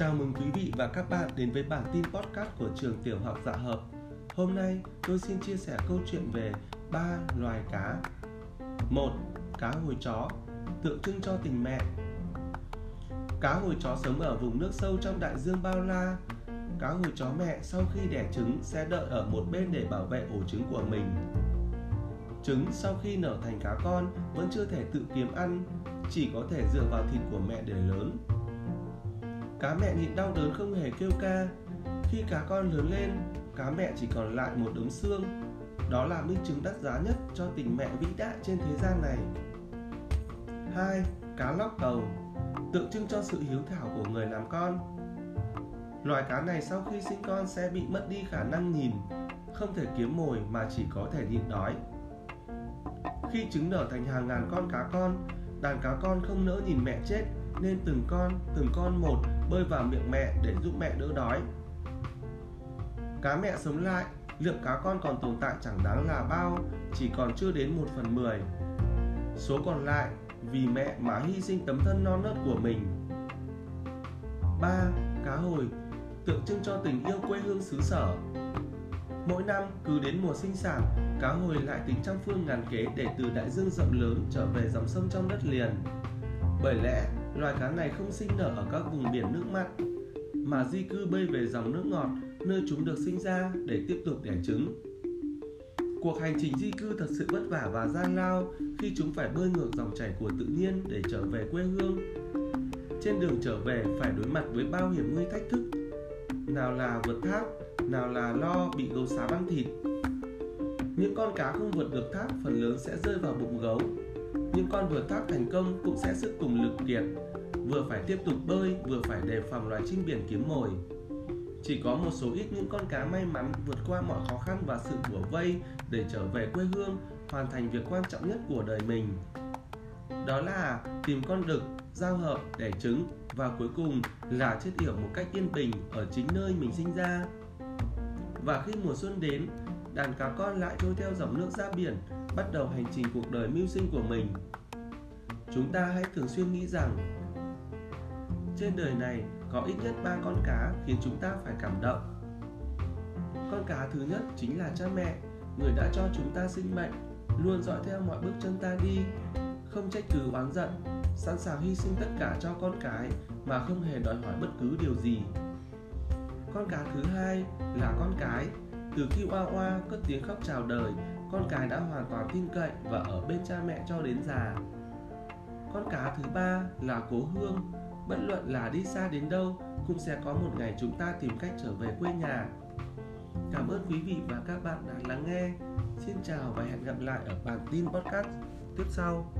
Chào mừng quý vị và các bạn đến với bản tin podcast của trường tiểu học Dạ Hợp. Hôm nay tôi xin chia sẻ câu chuyện về ba loài cá. Một, cá hồi chó, tượng trưng cho tình mẹ. Cá hồi chó sống ở vùng nước sâu trong đại dương bao la. Cá hồi chó mẹ sau khi đẻ trứng sẽ đợi ở một bên để bảo vệ ổ trứng của mình. Trứng sau khi nở thành cá con vẫn chưa thể tự kiếm ăn, chỉ có thể dựa vào thịt của mẹ để lớn. Cá mẹ nhịn đau đớn không hề kêu ca. Khi cá con lớn lên, cá mẹ chỉ còn lại một đống xương. Đó là minh chứng đắt giá nhất cho tình mẹ vĩ đại trên thế gian này. 2. Cá lóc cầu Tượng trưng cho sự hiếu thảo của người làm con Loài cá này sau khi sinh con sẽ bị mất đi khả năng nhìn Không thể kiếm mồi mà chỉ có thể nhịn đói Khi trứng nở thành hàng ngàn con cá con Đàn cá con không nỡ nhìn mẹ chết nên từng con, từng con một bơi vào miệng mẹ để giúp mẹ đỡ đói Cá mẹ sống lại Lượng cá con còn tồn tại chẳng đáng là bao Chỉ còn chưa đến 1 phần 10 Số còn lại vì mẹ mà hy sinh tấm thân non nớt của mình 3. Cá hồi tượng trưng cho tình yêu quê hương xứ sở Mỗi năm cứ đến mùa sinh sản, cá hồi lại tính trăm phương ngàn kế để từ đại dương rộng lớn trở về dòng sông trong đất liền. Bởi lẽ, loài cá này không sinh nở ở các vùng biển nước mặn, mà di cư bơi về dòng nước ngọt nơi chúng được sinh ra để tiếp tục đẻ trứng. Cuộc hành trình di cư thật sự vất vả và gian lao khi chúng phải bơi ngược dòng chảy của tự nhiên để trở về quê hương. Trên đường trở về phải đối mặt với bao hiểm nguy thách thức. Nào là vượt thác, nào là lo bị gấu xá băng thịt. Những con cá không vượt được thác phần lớn sẽ rơi vào bụng gấu. Nhưng con vượt thác thành công cũng sẽ sức cùng lực kiệt, vừa phải tiếp tục bơi vừa phải đề phòng loài chim biển kiếm mồi. Chỉ có một số ít những con cá may mắn vượt qua mọi khó khăn và sự bủa vây để trở về quê hương, hoàn thành việc quan trọng nhất của đời mình. Đó là tìm con đực, giao hợp, đẻ trứng và cuối cùng là chết yểu một cách yên bình ở chính nơi mình sinh ra. Và khi mùa xuân đến, đàn cá con lại trôi theo dòng nước ra biển, bắt đầu hành trình cuộc đời mưu sinh của mình. Chúng ta hãy thường xuyên nghĩ rằng trên đời này có ít nhất ba con cá khiến chúng ta phải cảm động. Con cá thứ nhất chính là cha mẹ, người đã cho chúng ta sinh mệnh, luôn dõi theo mọi bước chân ta đi, không trách cứ oán giận, sẵn sàng hy sinh tất cả cho con cái mà không hề đòi hỏi bất cứ điều gì. Con cá thứ hai là con cái, từ khi oa oa cất tiếng khóc chào đời, con cái đã hoàn toàn tin cậy và ở bên cha mẹ cho đến già. Con cá thứ ba là cố hương, bất luận là đi xa đến đâu cũng sẽ có một ngày chúng ta tìm cách trở về quê nhà. Cảm ơn quý vị và các bạn đã lắng nghe. Xin chào và hẹn gặp lại ở bản tin podcast tiếp sau.